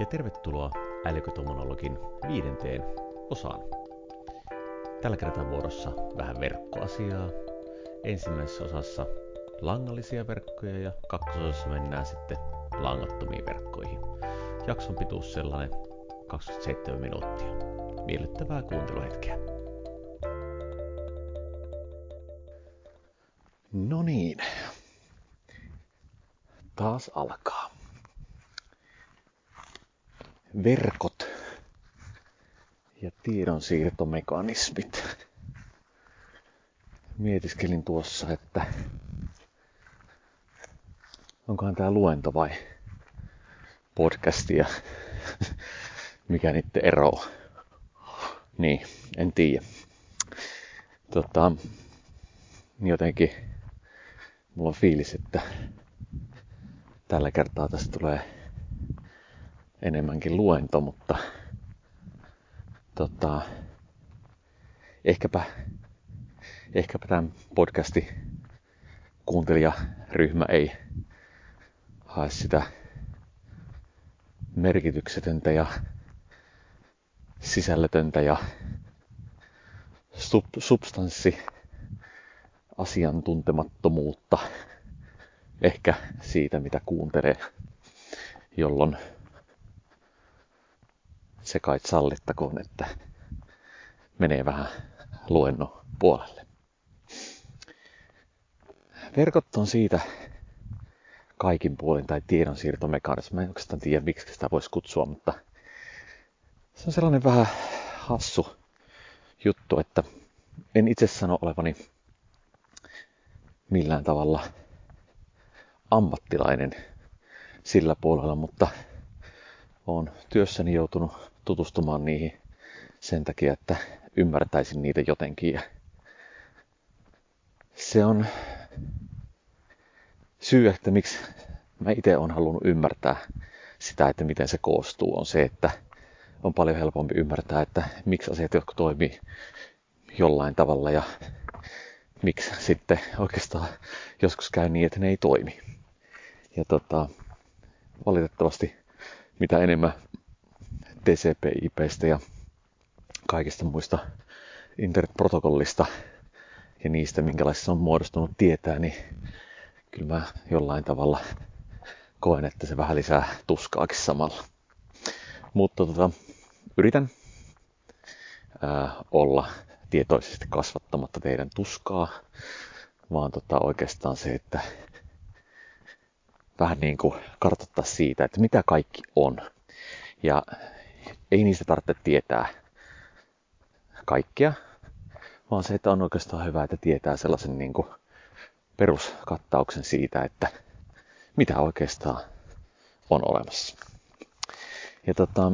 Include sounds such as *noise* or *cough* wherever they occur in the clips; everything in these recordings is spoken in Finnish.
ja tervetuloa Älykotomonologin viidenteen osaan. Tällä kertaa vuorossa vähän verkkoasiaa. Ensimmäisessä osassa langallisia verkkoja ja kakkososassa mennään sitten langattomiin verkkoihin. Jakson pituus sellainen 27 minuuttia. Miellyttävää kuunteluhetkeä. No niin. Taas alkaa. Verkot ja tiedonsiirtomekanismit. Mietiskelin tuossa, että onkohan tämä luento vai podcastia, mikä niiden ero Niin, en tiedä. Tota, jotenkin mulla on fiilis, että tällä kertaa tästä tulee enemmänkin luento, mutta tota, ehkäpä, ehkäpä tämän podcasti kuuntelijaryhmä ei hae sitä merkityksetöntä ja sisällötöntä ja sub- substanssi asiantuntemattomuutta ehkä siitä, mitä kuuntelee, jolloin se kai sallittakoon, että menee vähän luennon puolelle. Verkot on siitä kaikin puolin tai tiedonsiirtomekanismi. Mä en oikeastaan tiedä, miksi sitä voisi kutsua, mutta se on sellainen vähän hassu juttu, että en itse sano olevani millään tavalla ammattilainen sillä puolella, mutta olen työssäni joutunut tutustumaan niihin sen takia, että ymmärtäisin niitä jotenkin. Ja se on syy, että miksi mä itse olen halunnut ymmärtää sitä, että miten se koostuu, on se, että on paljon helpompi ymmärtää, että miksi asiat jotkut toimii jollain tavalla ja miksi sitten oikeastaan joskus käy niin, että ne ei toimi. Ja tota, valitettavasti mitä enemmän TCP/IPstä ja kaikista muista internetprotokollista ja niistä, minkälaisissa on muodostunut tietää, niin kyllä mä jollain tavalla koen, että se vähän lisää tuskaakin samalla. Mutta tota, yritän ää, olla tietoisesti kasvattamatta teidän tuskaa, vaan tota, oikeastaan se, että vähän niin kuin kartoittaa siitä, että mitä kaikki on. Ja ei niistä tarvitse tietää kaikkea, vaan se, että on oikeastaan hyvä, että tietää sellaisen niin kuin peruskattauksen siitä, että mitä oikeastaan on olemassa. Ja tota,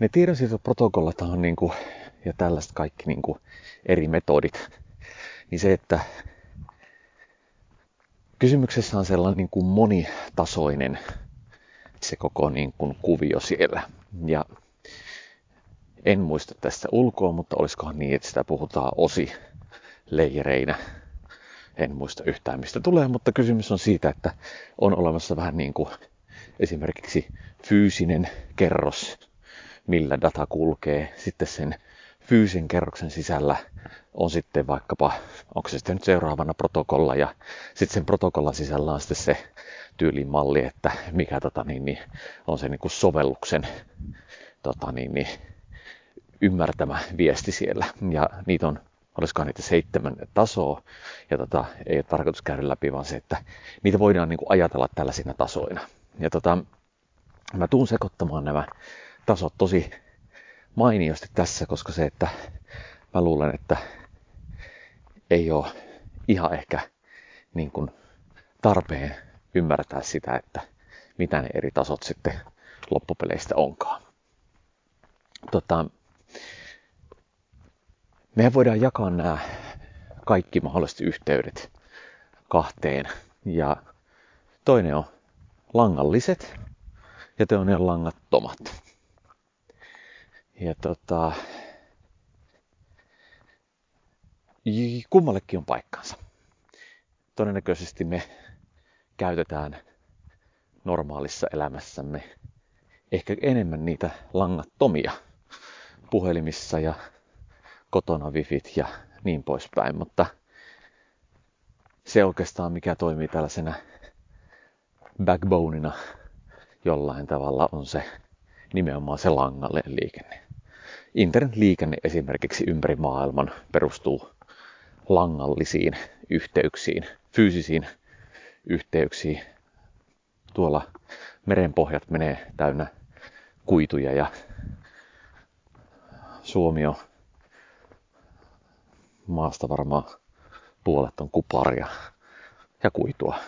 ne tiedonsiirtoprotokollat on niin kuin, ja tällaiset kaikki niin kuin eri metodit, niin se, että kysymyksessä on sellainen niin kuin monitasoinen se koko niin kuin kuvio siellä. Ja en muista tästä ulkoa, mutta olisikohan niin, että sitä puhutaan osi leijereinä. En muista yhtään mistä tulee, mutta kysymys on siitä, että on olemassa vähän niin kuin esimerkiksi fyysinen kerros, millä data kulkee. Sitten sen fyysisen kerroksen sisällä on sitten vaikkapa, onko se sitten nyt seuraavana protokolla ja sitten sen protokollan sisällä on sitten se tyylimalli, että mikä tota, niin, niin, on se niin kuin sovelluksen tota, niin, niin, ymmärtämä viesti siellä. Ja niitä on, olisikohan niitä seitsemän tasoa, ja tota, ei ole tarkoitus käydä läpi, vaan se, että niitä voidaan niin kuin ajatella tällaisina tasoina. Ja tota, mä tuun sekoittamaan nämä tasot tosi mainiosti tässä, koska se, että mä luulen, että ei ole ihan ehkä niin kuin tarpeen ymmärtää sitä, että mitä ne eri tasot sitten loppupeleistä onkaan. Tota, mehän voidaan jakaa nämä kaikki mahdolliset yhteydet kahteen. Ja toinen on langalliset ja toinen on langattomat. Ja tota, kummallekin on paikkansa. Todennäköisesti me käytetään normaalissa elämässämme ehkä enemmän niitä langattomia puhelimissa ja kotona wifit ja niin poispäin, mutta se oikeastaan mikä toimii tällaisena backboneina jollain tavalla on se nimenomaan se langallinen liikenne. Internetliikenne esimerkiksi ympäri maailman perustuu langallisiin yhteyksiin, fyysisiin yhteyksiin. Tuolla merenpohjat menee täynnä kuituja ja Suomi on maasta varmaan puolet on kuparia ja kuitua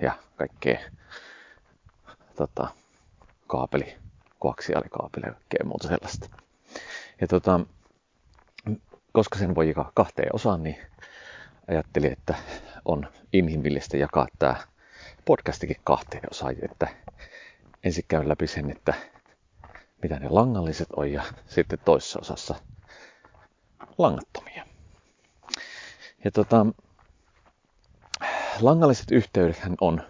ja kaikkea tota, kaapeli, koaksiaalikaapeli ja muuta sellaista. Ja tota, koska sen voi jakaa kahteen osaan, niin ajattelin, että on inhimillistä jakaa tämä podcastikin kahteen osaan, että ensin käyn läpi sen, että mitä ne langalliset on ja sitten toisessa osassa langattomia. Ja tota, langalliset yhteydethän on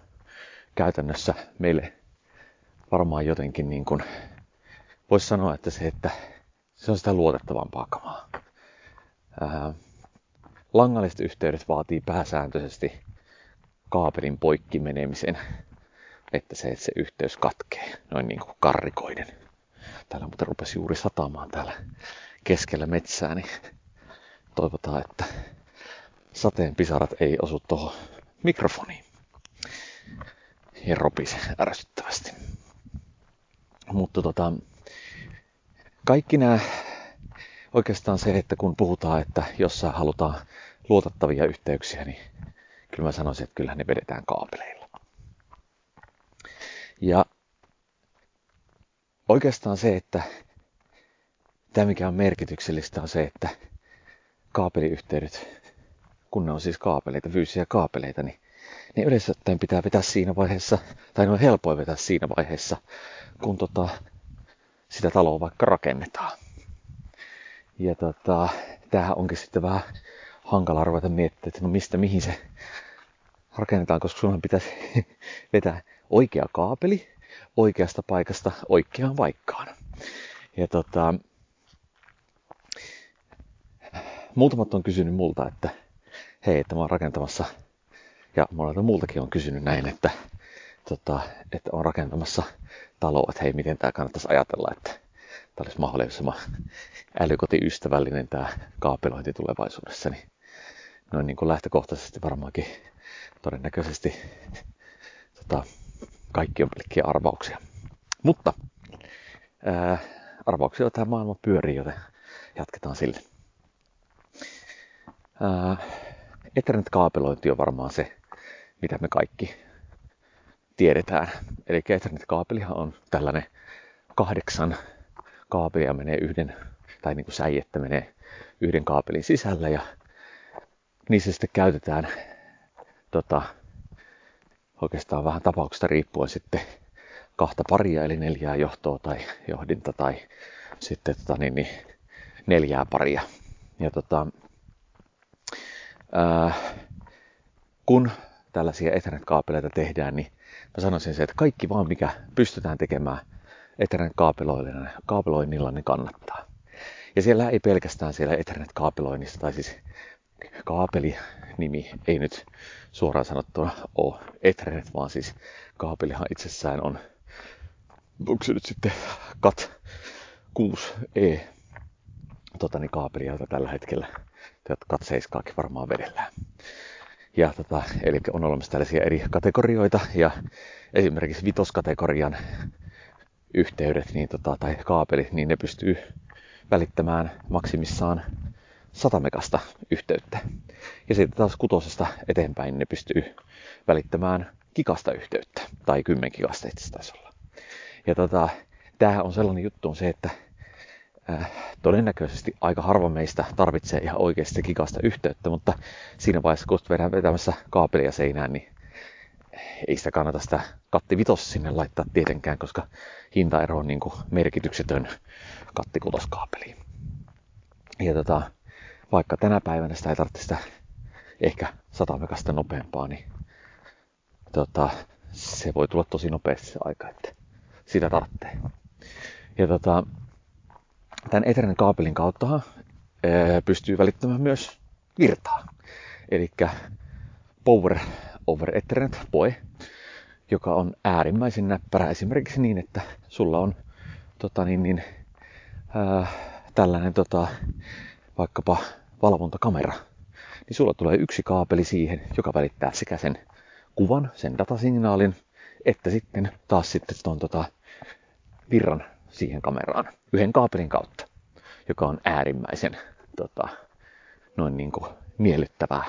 käytännössä meille varmaan jotenkin niin kuin, voisi sanoa, että se, että se on sitä luotettavampaa kamaa. Ää, langalliset yhteydet vaatii pääsääntöisesti kaapelin poikki menemisen, että se, että se yhteys katkee noin niin kuin karrikoiden. Täällä muuten rupesi juuri satamaan täällä keskellä metsää, niin toivotaan, että sateen pisarat ei osu tuohon mikrofoniin. Ja ropisi ärsyttävästi. Mutta tota, kaikki nämä, oikeastaan se, että kun puhutaan, että jossain halutaan luotettavia yhteyksiä, niin kyllä mä sanoisin, että kyllä ne vedetään kaapeleilla. Ja oikeastaan se, että tämä mikä on merkityksellistä on se, että kaapeliyhteydet, kun ne on siis kaapeleita, fyysisiä kaapeleita, niin ne yleensä pitää vetää siinä vaiheessa, tai on helpoin vetää siinä vaiheessa, kun tota, sitä taloa vaikka rakennetaan. Ja tota, tämähän onkin sitten vähän hankala ruveta miettimään, että no mistä mihin se rakennetaan, koska sunhan pitäisi *laughs* vetää oikea kaapeli oikeasta paikasta oikeaan paikkaan. Ja tota, muutamat on kysynyt multa, että hei, että mä oon rakentamassa, ja monelta muultakin on kysynyt näin, että, tota, että on rakentamassa taloa, että hei, miten tämä kannattaisi ajatella, että tämä olisi mahdollisimman älykotiystävällinen tämä kaapelointi tulevaisuudessa, niin noin niin kuin lähtökohtaisesti varmaankin todennäköisesti tota, kaikki on pelkkiä arvauksia. Mutta ää, arvauksia tämä maailma pyörii, joten jatketaan sille. Ää, Ethernet-kaapelointi on varmaan se, mitä me kaikki tiedetään. Eli Ethernet-kaapelihan on tällainen kahdeksan kaapelia menee yhden, tai niin kuin säijettä menee yhden kaapelin sisällä ja niissä sitten käytetään tota, oikeastaan vähän tapauksesta riippuen sitten kahta paria, eli neljää johtoa tai johdinta tai sitten tota, niin, niin, neljää paria. Ja tota, ää, kun tällaisia Ethernet-kaapeleita tehdään, niin mä sanoisin se, että kaikki vaan mikä pystytään tekemään Ethernet-kaapeloinnilla, niin kannattaa. Ja siellä ei pelkästään siellä Ethernet-kaapeloinnissa, tai siis kaapeli-nimi ei nyt suoraan sanottuna ole Ethernet, vaan siis kaapelihan itsessään on, onko se nyt sitten CAT 6E tota, niin kaapeli, jota tällä hetkellä CAT 7 varmaan vedellään. Ja tota, eli on olemassa tällaisia eri kategorioita ja esimerkiksi vitoskategorian yhteydet niin tota, tai kaapelit, niin ne pystyy välittämään maksimissaan 100 megasta yhteyttä. Ja sitten taas kutosesta eteenpäin ne pystyy välittämään kikasta yhteyttä, tai 10 gigasta itse olla. Ja tota, tämähän on sellainen juttu on se, että äh, todennäköisesti aika harva meistä tarvitsee ihan oikeasti kikasta yhteyttä, mutta siinä vaiheessa, kun vedään vetämässä kaapelia seinään, niin ei sitä kannata sitä kattivitos sinne laittaa tietenkään, koska hintaero on niin kuin merkityksetön kattikutoskaapeliin. Ja tota, vaikka tänä päivänä sitä ei tarvitse sitä ehkä 100 megasta nopeampaa, niin tota, se voi tulla tosi nopeasti se aika, että sitä tarvitsee. Ja tota, tämän Ethernet kaapelin kautta pystyy välittämään myös virtaa. Eli Power over Ethernet PoE, joka on äärimmäisen näppärä esimerkiksi niin, että sulla on tota, niin, niin, ää, tällainen tota, vaikkapa valvontakamera, niin sulla tulee yksi kaapeli siihen, joka välittää sekä sen kuvan, sen datasignaalin, että sitten taas sitten tuon tota, virran siihen kameraan yhden kaapelin kautta, joka on äärimmäisen tota, noin niin kuin miellyttävää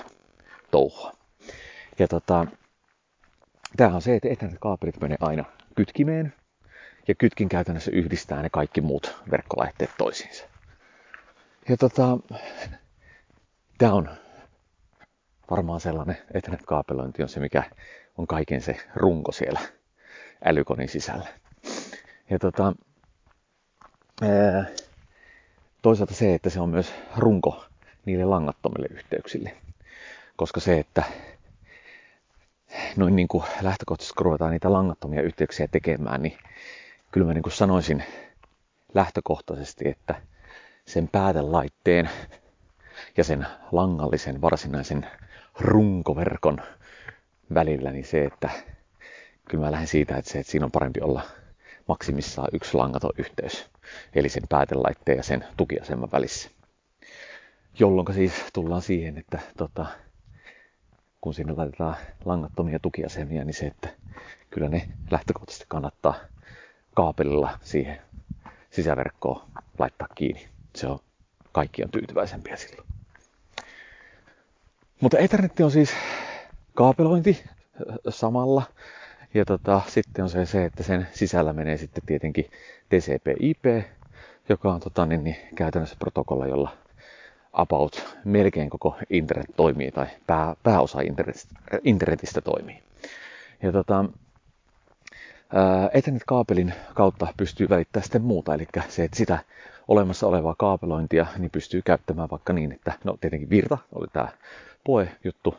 touhua. Ja tota, tämähän on se, että Ethernet-kaapelit menee aina kytkimeen, ja kytkin käytännössä yhdistää ne kaikki muut verkkolaitteet toisiinsa. Ja tota, tämä on varmaan sellainen Ethernet-kaapelointi on se, mikä on kaiken se runko siellä älykonin sisällä. Ja tota, toisaalta se, että se on myös runko niille langattomille yhteyksille. Koska se, että noin niin kuin lähtökohtaisesti kun ruvetaan niitä langattomia yhteyksiä tekemään, niin kyllä mä niin kuin sanoisin lähtökohtaisesti, että sen päätelaitteen ja sen langallisen varsinaisen runkoverkon välillä, niin se, että kyllä mä lähden siitä, että, se, että siinä on parempi olla maksimissaan yksi langaton yhteys, eli sen päätelaitteen ja sen tukiaseman välissä. Jolloin siis tullaan siihen, että tota, kun sinne laitetaan langattomia tukiasemia, niin se, että kyllä ne lähtökohtaisesti kannattaa kaapelilla siihen sisäverkkoon laittaa kiinni. Se on, kaikki on tyytyväisempiä silloin. Mutta Ethernet on siis kaapelointi samalla. Ja tota, sitten on se, se, että sen sisällä menee sitten tietenkin TCP/IP, joka on tota, niin, niin, käytännössä protokolla, jolla about melkein koko internet toimii tai pää, pääosa internetistä, internetistä toimii. Ja tota, Ethernet-kaapelin kautta pystyy välittämään sitten muuta, eli se, että sitä olemassa olevaa kaapelointia niin pystyy käyttämään vaikka niin, että no tietenkin virta oli tämä PoE-juttu,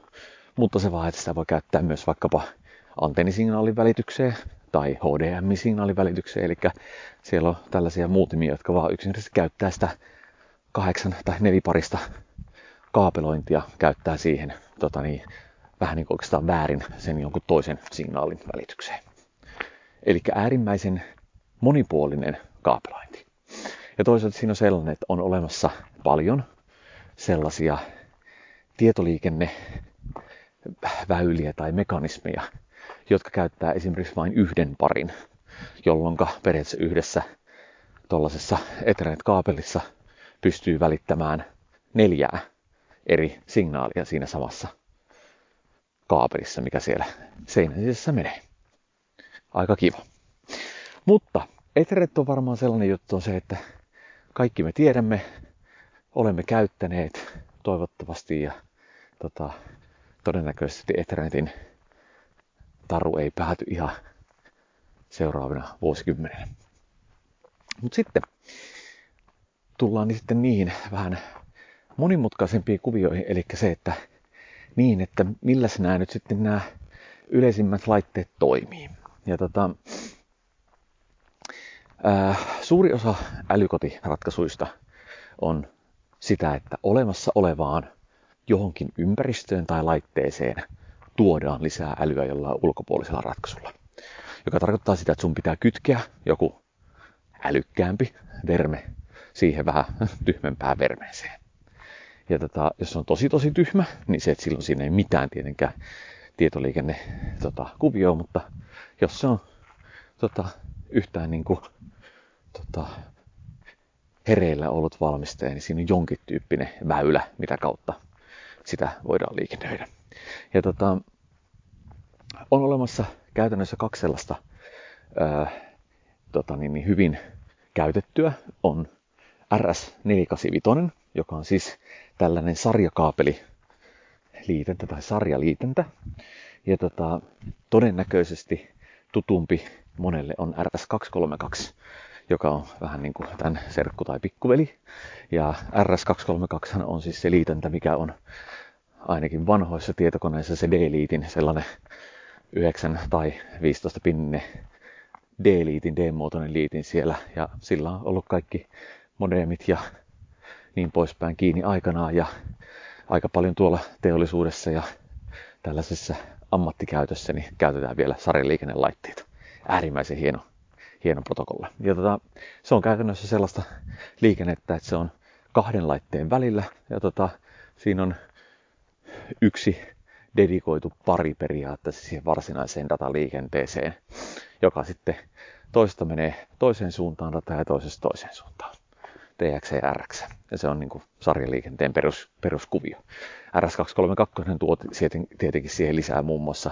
mutta se vaan, että sitä voi käyttää myös vaikkapa antennisignaalin välitykseen tai HDMI-signaalin välitykseen, eli siellä on tällaisia muutimia, jotka vaan yksinkertaisesti käyttää sitä kahdeksan tai neliparista kaapelointia käyttää siihen tota niin, vähän niin kuin oikeastaan väärin sen jonkun toisen signaalin välitykseen. Eli äärimmäisen monipuolinen kaapelointi. Ja toisaalta siinä on sellainen, että on olemassa paljon sellaisia tietoliikenneväyliä tai mekanismeja, jotka käyttää esimerkiksi vain yhden parin, jolloin periaatteessa yhdessä tuollaisessa Ethernet-kaapelissa pystyy välittämään neljää eri signaalia siinä samassa kaapelissa, mikä siellä seinän sisässä menee. Aika kiva. Mutta Ethernet on varmaan sellainen juttu on se, että kaikki me tiedämme, olemme käyttäneet toivottavasti ja tota, todennäköisesti Ethernetin taru ei pääty ihan seuraavina vuosikymmeninä. Mutta sitten tullaan niin sitten niihin vähän monimutkaisempiin kuvioihin, eli se, että niin, että millä nämä nyt sitten nämä yleisimmät laitteet toimii. Ja tota, ää, suuri osa älykotiratkaisuista on sitä, että olemassa olevaan johonkin ympäristöön tai laitteeseen tuodaan lisää älyä jollain ulkopuolisella ratkaisulla. Joka tarkoittaa sitä, että sun pitää kytkeä joku älykkäämpi verme siihen vähän *laughs* tyhmempään vermeeseen. Ja tota, jos se on tosi tosi tyhmä, niin se, että silloin siinä ei mitään tietenkään tietoliikenne tota, kuvio, mutta jos se on tota, yhtään niin kuin, tota, hereillä ollut valmistaja, niin siinä on jonkin tyyppinen väylä, mitä kautta sitä voidaan liikennöidä. Ja tota, on olemassa käytännössä kaksi sellaista ää, tota, niin, niin hyvin käytettyä. On RS485, joka on siis tällainen sarjakaapeli liitäntä tai sarjaliitäntä. Ja tota, todennäköisesti tutumpi monelle on RS232, joka on vähän niin kuin tämän serkku tai pikkuveli. Ja RS232 on siis se liitäntä, mikä on ainakin vanhoissa tietokoneissa se D-liitin sellainen 9 tai 15 pinne D-liitin, D-muotoinen liitin siellä ja sillä on ollut kaikki modemit ja niin poispäin kiinni aikanaan ja aika paljon tuolla teollisuudessa ja tällaisessa ammattikäytössä niin käytetään vielä sarjaliikennelaitteita. Äärimmäisen hieno, hieno protokolla. Ja tota, se on käytännössä sellaista liikennettä, että se on kahden laitteen välillä ja tota, siinä on yksi dedikoitu pari periaatteessa siihen varsinaiseen dataliikenteeseen, joka sitten toista menee toiseen suuntaan dataa ja toisesta toiseen suuntaan. TX ja RX. Ja se on niin sarjaliikenteen perus, peruskuvio. RS232 tuo tietenkin siihen lisää muun muassa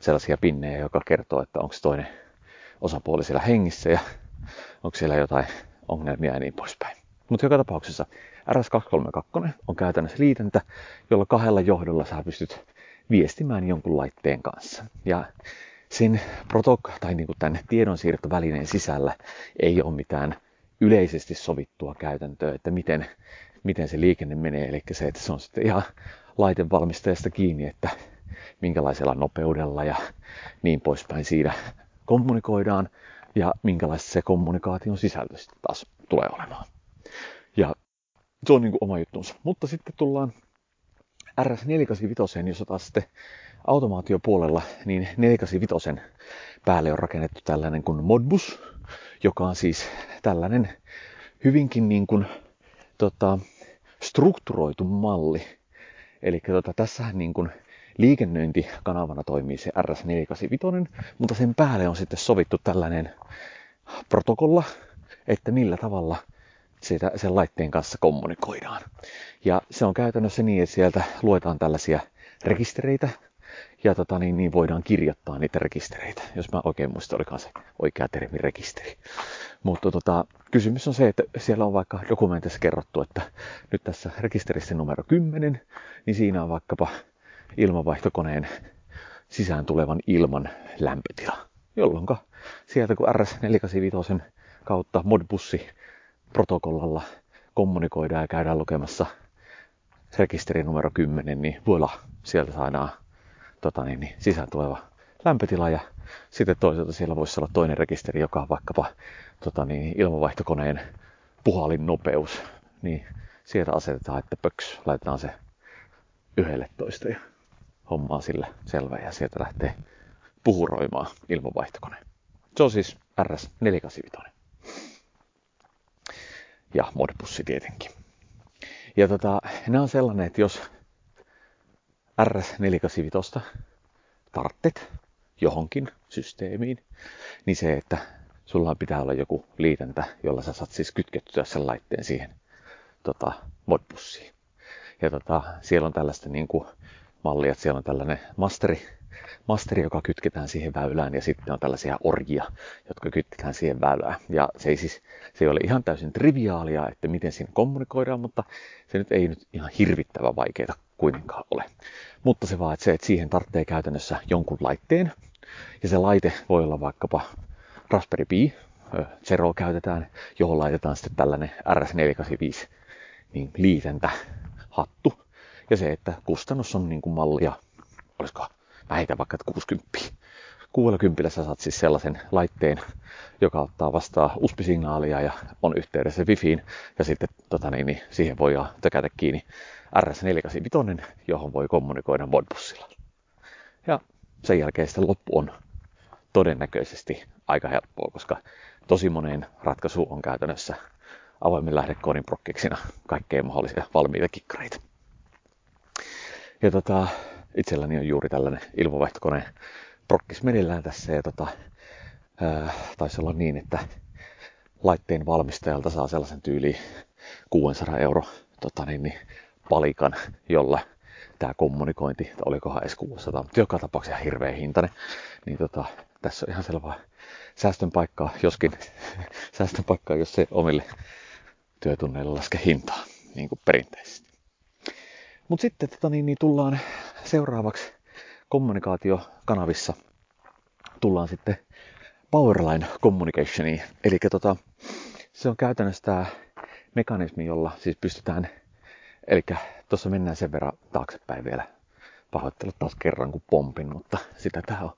sellaisia pinnejä, joka kertoo, että onko toinen osapuoli siellä hengissä ja *laughs* onko siellä jotain ongelmia ja niin poispäin. Mutta joka tapauksessa RS232 on käytännössä liitäntä, jolla kahdella johdolla sä pystyt viestimään jonkun laitteen kanssa. Ja sen protok- tai niin kuin tämän tiedonsiirtovälineen sisällä ei ole mitään yleisesti sovittua käytäntöä, että miten, miten se liikenne menee. Eli se, että se on sitten ihan laitevalmistajasta kiinni, että minkälaisella nopeudella ja niin poispäin siinä kommunikoidaan ja minkälaista se kommunikaation sisältö sitten taas tulee olemaan. Ja se on niin kuin oma juttunsa. Mutta sitten tullaan RS485, jossa taas sitten automaatiopuolella, niin 485 päälle on rakennettu tällainen kuin Modbus, joka on siis tällainen hyvinkin niin kuin, tota, strukturoitu malli. Eli tota, tässähän niin kuin liikennöintikanavana toimii se RS485, mutta sen päälle on sitten sovittu tällainen protokolla, että millä tavalla sitä, sen laitteen kanssa kommunikoidaan. Ja se on käytännössä niin, että sieltä luetaan tällaisia rekistereitä, ja tota, niin, niin voidaan kirjoittaa niitä rekistereitä, jos mä oikein muistan, olikaan se oikea termi rekisteri. Mutta tota, kysymys on se, että siellä on vaikka dokumentissa kerrottu, että nyt tässä rekisterissä numero 10, niin siinä on vaikkapa ilmanvaihtokoneen sisään tulevan ilman lämpötila, jolloin sieltä kun RS485 kautta Modbussi protokollalla kommunikoidaan ja käydään lukemassa rekisteri numero 10, niin voila, sieltä saadaan tota niin, niin, sisään tuleva lämpötila ja sitten toisaalta siellä voisi olla toinen rekisteri, joka on vaikkapa tota niin, ilmanvaihtokoneen puhalin nopeus, niin sieltä asetetaan, että pöks, laitetaan se yhdelle toista hommaa sille selvä ja sieltä lähtee puhuroimaan ilmanvaihtokone. Se on siis RS485. Ja modbussi tietenkin. Ja tota, nämä on sellainen, että jos RS485 tarttet johonkin systeemiin, niin se, että sulla pitää olla joku liitäntä, jolla sä saat siis kytkettyä sen laitteen siihen tota, modbussiin. Ja tota, siellä on tällaista niin kuin, mallia, että siellä on tällainen masteri, masteri, joka kytketään siihen väylään ja sitten on tällaisia orjia, jotka kytketään siihen väylään. Ja se ei siis, se ei ole ihan täysin triviaalia, että miten siinä kommunikoidaan, mutta se nyt ei nyt ihan hirvittävän vaikeaa kuitenkaan ole. Mutta se vaan, että se, että siihen tarvitsee käytännössä jonkun laitteen. Ja se laite voi olla vaikkapa Raspberry Pi, Zero käytetään, johon laitetaan sitten tällainen RS485 niin liitäntä hattu. Ja se, että kustannus on niin kuin mallia, olisiko vähitä vaikka 60. 60 sä saat siis sellaisen laitteen, joka ottaa vastaan USB-signaalia ja on yhteydessä Wifiin. Ja sitten tota niin, niin siihen voi tökätä kiinni RS485, johon voi kommunikoida Modbussilla. Ja sen jälkeen sitten loppu on todennäköisesti aika helppoa, koska tosi moneen ratkaisu on käytännössä avoimen lähdekoodin prokkiksina kaikkea mahdollisia valmiita kikkareita. Ja tota, itselläni on juuri tällainen ilmavaihtokone prokkis menillään tässä ja tota, ää, taisi olla niin, että laitteen valmistajalta saa sellaisen tyyliin 600 euro tota niin, niin, palikan, jolla tämä kommunikointi, olikohan edes 600, mutta joka tapauksessa ihan hirveä hintainen, niin tota, tässä on ihan selvä säästön paikkaa, joskin *laughs* säästön paikkaa, jos se omille työtunneille laske hintaa, niin kuin perinteisesti. Mutta sitten tota, niin, niin tullaan seuraavaksi kommunikaatiokanavissa, tullaan sitten Powerline Communicationiin. Eli tota, se on käytännössä tämä mekanismi, jolla siis pystytään Eli tuossa mennään sen verran taaksepäin vielä pahoittelu taas kerran kuin pompin, mutta sitä tää on.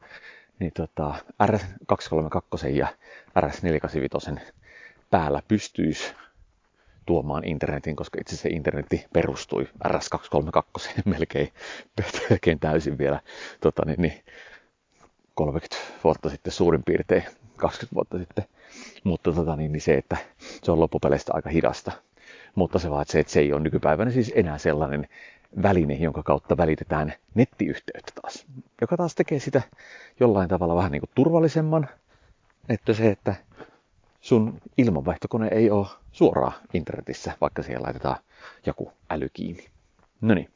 Niin tota, RS232 ja RS485 päällä pystyisi tuomaan internetin, koska itse se internetti perustui RS232 melkein, melkein täysin vielä tota, niin, niin, 30 vuotta sitten suurin piirtein, 20 vuotta sitten. Mutta tota, niin, niin se, että se on loppupeleistä aika hidasta. Mutta se vaan, että se, että se ei ole nykypäivänä siis enää sellainen väline, jonka kautta välitetään nettiyhteyttä taas. Joka taas tekee sitä jollain tavalla vähän niin kuin turvallisemman, että se, että sun ilmanvaihtokone ei ole suoraan internetissä, vaikka siellä laitetaan joku äly kiinni. No niin,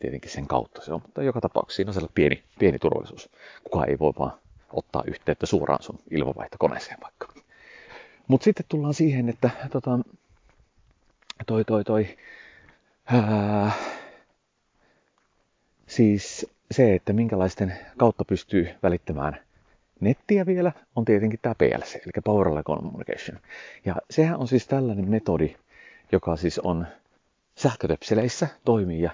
tietenkin sen kautta se on, mutta joka tapauksessa siinä on sellainen pieni, pieni turvallisuus. Kukaan ei voi vaan ottaa yhteyttä suoraan sun ilmanvaihtokoneeseen vaikka. Mutta sitten tullaan siihen, että tota, toi toi toi, ää, siis se, että minkälaisten kautta pystyy välittämään nettiä vielä, on tietenkin tämä PLC, eli Power Communication. Ja sehän on siis tällainen metodi, joka siis on sähkötöpseleissä toimii. Ja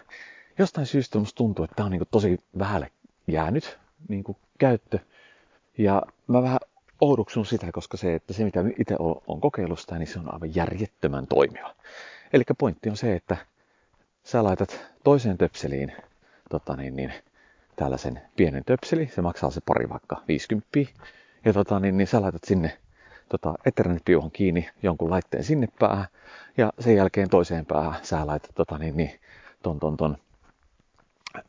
jostain syystä musta tuntuu, että tämä on niin tosi vähälle jäänyt niin käyttö. Ja mä vähän oudoksun sitä, koska se, että se mitä itse on kokeillut sitä, niin se on aivan järjettömän toimiva. Eli pointti on se, että sä laitat toiseen töpseliin tota niin, niin, tällaisen pienen töpseli, se maksaa se pari vaikka 50. Ja tota, niin, niin sä laitat sinne tota, ethernet kiinni jonkun laitteen sinne päähän, ja sen jälkeen toiseen päähän sä laitat tota, niin, niin, ton, ton, ton,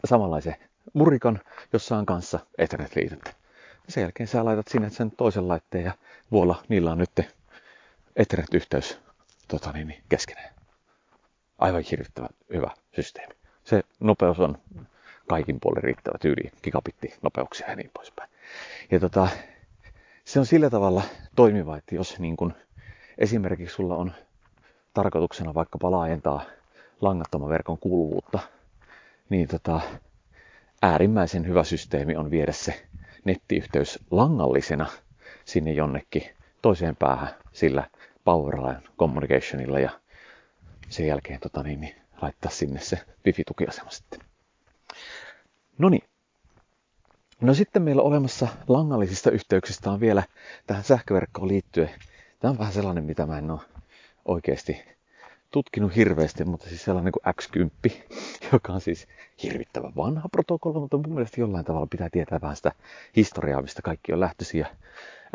samanlaisen murikan, jossa on kanssa Ethernet-liitettä. Sen jälkeen sä laitat sinne sen toisen laitteen ja vuolla niillä on nyt Ethernet-yhteys tota, niin, niin, keskenään. Aivan hirvittävän hyvä systeemi. Se nopeus on kaikin puolin riittävä tyyli, gigabitti-nopeuksia ja niin poispäin. Ja tota, se on sillä tavalla toimiva, että jos niin kun esimerkiksi sulla on tarkoituksena vaikkapa laajentaa langattoman verkon kuuluvuutta, niin tota, äärimmäisen hyvä systeemi on viedä se nettiyhteys langallisena sinne jonnekin toiseen päähän sillä Powerline Communicationilla ja sen jälkeen tota niin, niin laittaa sinne se wifi-tukiasema sitten. No niin. No sitten meillä on olemassa langallisista yhteyksistä on vielä tähän sähköverkkoon liittyen. Tämä on vähän sellainen, mitä mä en ole oikeasti tutkinut hirveästi, mutta siis sellainen kuin X10, *laughs* joka on siis hirvittävän vanha protokolla, mutta mun mielestä jollain tavalla pitää tietää vähän sitä historiaa, mistä kaikki on lähtöisiä.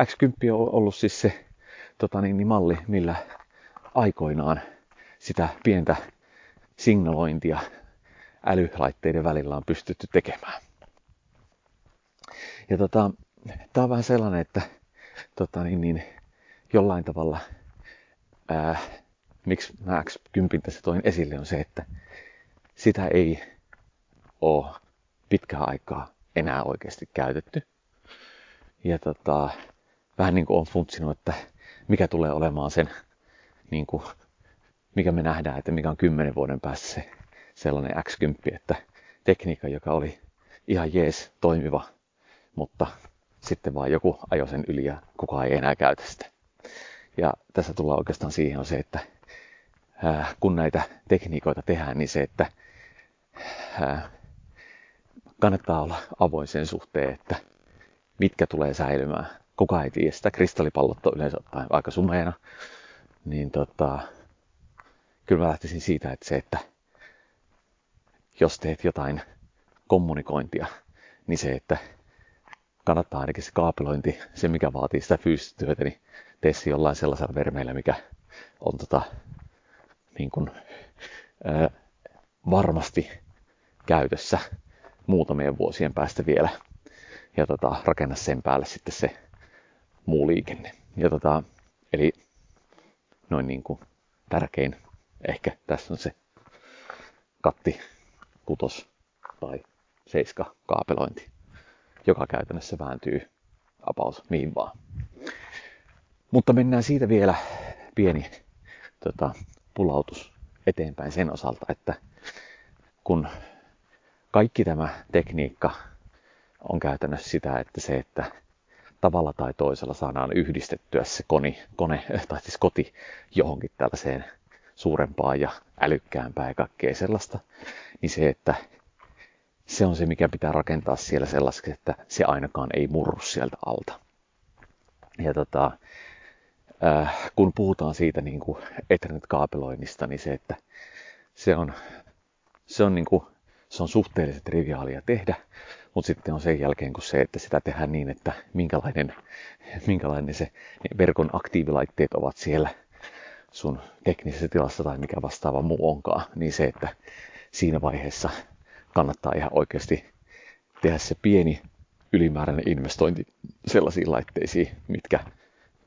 X10 on ollut siis se tota niin, niin malli, millä aikoinaan sitä pientä signalointia älylaitteiden välillä on pystytty tekemään. Ja tota, tämä on vähän sellainen, että tota, niin, niin, jollain tavalla, ää, miksi mä X10 tässä toin esille, on se, että sitä ei ole pitkää aikaa enää oikeasti käytetty. Ja tota, vähän niin kuin on funtsinut, että mikä tulee olemaan sen, niin kuin, mikä me nähdään, että mikä on kymmenen vuoden päästä se sellainen X10, että tekniikka, joka oli ihan jees toimiva, mutta sitten vaan joku ajoi sen yli ja kukaan ei enää käytä sitä. Ja tässä tullaan oikeastaan siihen on se, että kun näitä tekniikoita tehdään, niin se, että kannattaa olla avoin sen suhteen, että mitkä tulee säilymään. Kuka ei tiedä sitä. Kristallipallot on yleensä aika sumeena. Niin tota, kyllä mä lähtisin siitä, että se, että jos teet jotain kommunikointia, niin se, että kannattaa ainakin se kaapelointi, se mikä vaatii sitä fyysistä työtä, niin tee se jollain sellaisella vermeillä, mikä on tota, niin kuin, ää, varmasti käytössä muutamien vuosien päästä vielä. Ja tota, rakenna sen päälle sitten se muu liikenne. Ja tota, eli noin niin kuin tärkein ehkä tässä on se katti kutos tai seiska kaapelointi, joka käytännössä vääntyy about mihin vaan. Mutta mennään siitä vielä pieni tota, pulautus eteenpäin sen osalta, että kun kaikki tämä tekniikka on käytännössä sitä, että se, että tavalla tai toisella saadaan yhdistettyä se koni, kone, tai siis koti johonkin tällaiseen suurempaan ja älykkäämpää ja kaikkea sellaista, niin se, että se on se, mikä pitää rakentaa siellä sellaiseksi, että se ainakaan ei murru sieltä alta. Ja tota, äh, kun puhutaan siitä niin kuin Ethernet-kaapeloinnista, niin se, että se on, se on, niin kuin, se on suhteellisen triviaalia tehdä, mutta sitten on sen jälkeen kun se, että sitä tehdään niin, että minkälainen, minkälainen se verkon aktiivilaitteet ovat siellä sun teknisessä tilassa tai mikä vastaava muu onkaan, niin se, että siinä vaiheessa kannattaa ihan oikeasti tehdä se pieni ylimääräinen investointi sellaisiin laitteisiin, mitkä,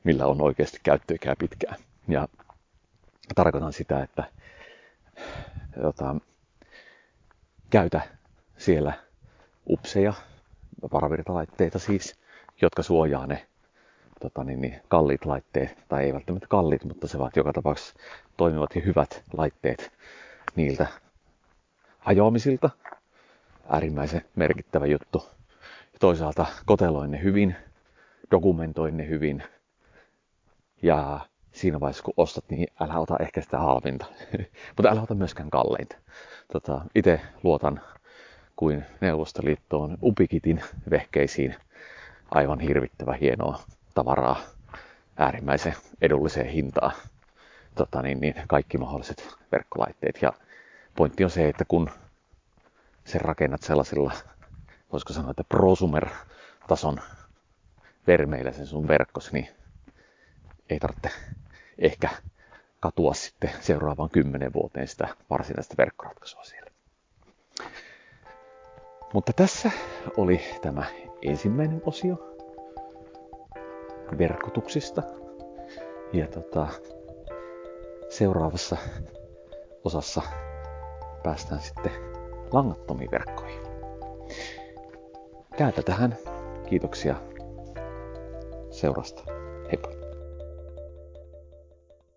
millä on oikeasti käyttöikää pitkään. Ja tarkoitan sitä, että jota, käytä siellä upseja, paravirtalaitteita siis, jotka suojaa ne tota, niin, niin, kalliit laitteet, tai ei välttämättä kalliit, mutta se ovat joka tapauksessa toimivat ja hyvät laitteet niiltä hajoamisilta. Äärimmäisen merkittävä juttu. Ja toisaalta koteloin ne hyvin, dokumentoin ne hyvin. Ja siinä vaiheessa kun ostat, niin älä ota ehkä sitä halvinta. *laughs* mutta älä ota myöskään kalleinta. Tota, Itse luotan kuin Neuvostoliittoon Upikitin vehkeisiin aivan hirvittävä hienoa tavaraa äärimmäisen edulliseen hintaan. Tota, niin, niin, kaikki mahdolliset verkkolaitteet. Ja pointti on se, että kun sen rakennat sellaisilla, voisiko sanoa, että prosumer-tason vermeillä sen sun verkkosi, niin ei tarvitse ehkä katua sitten seuraavaan kymmenen vuoteen sitä varsinaista verkkoratkaisua siellä. Mutta tässä oli tämä ensimmäinen osio verkotuksista. Ja tota, seuraavassa osassa päästään sitten langattomiin verkkoihin. Käytä tähän. Kiitoksia seurasta.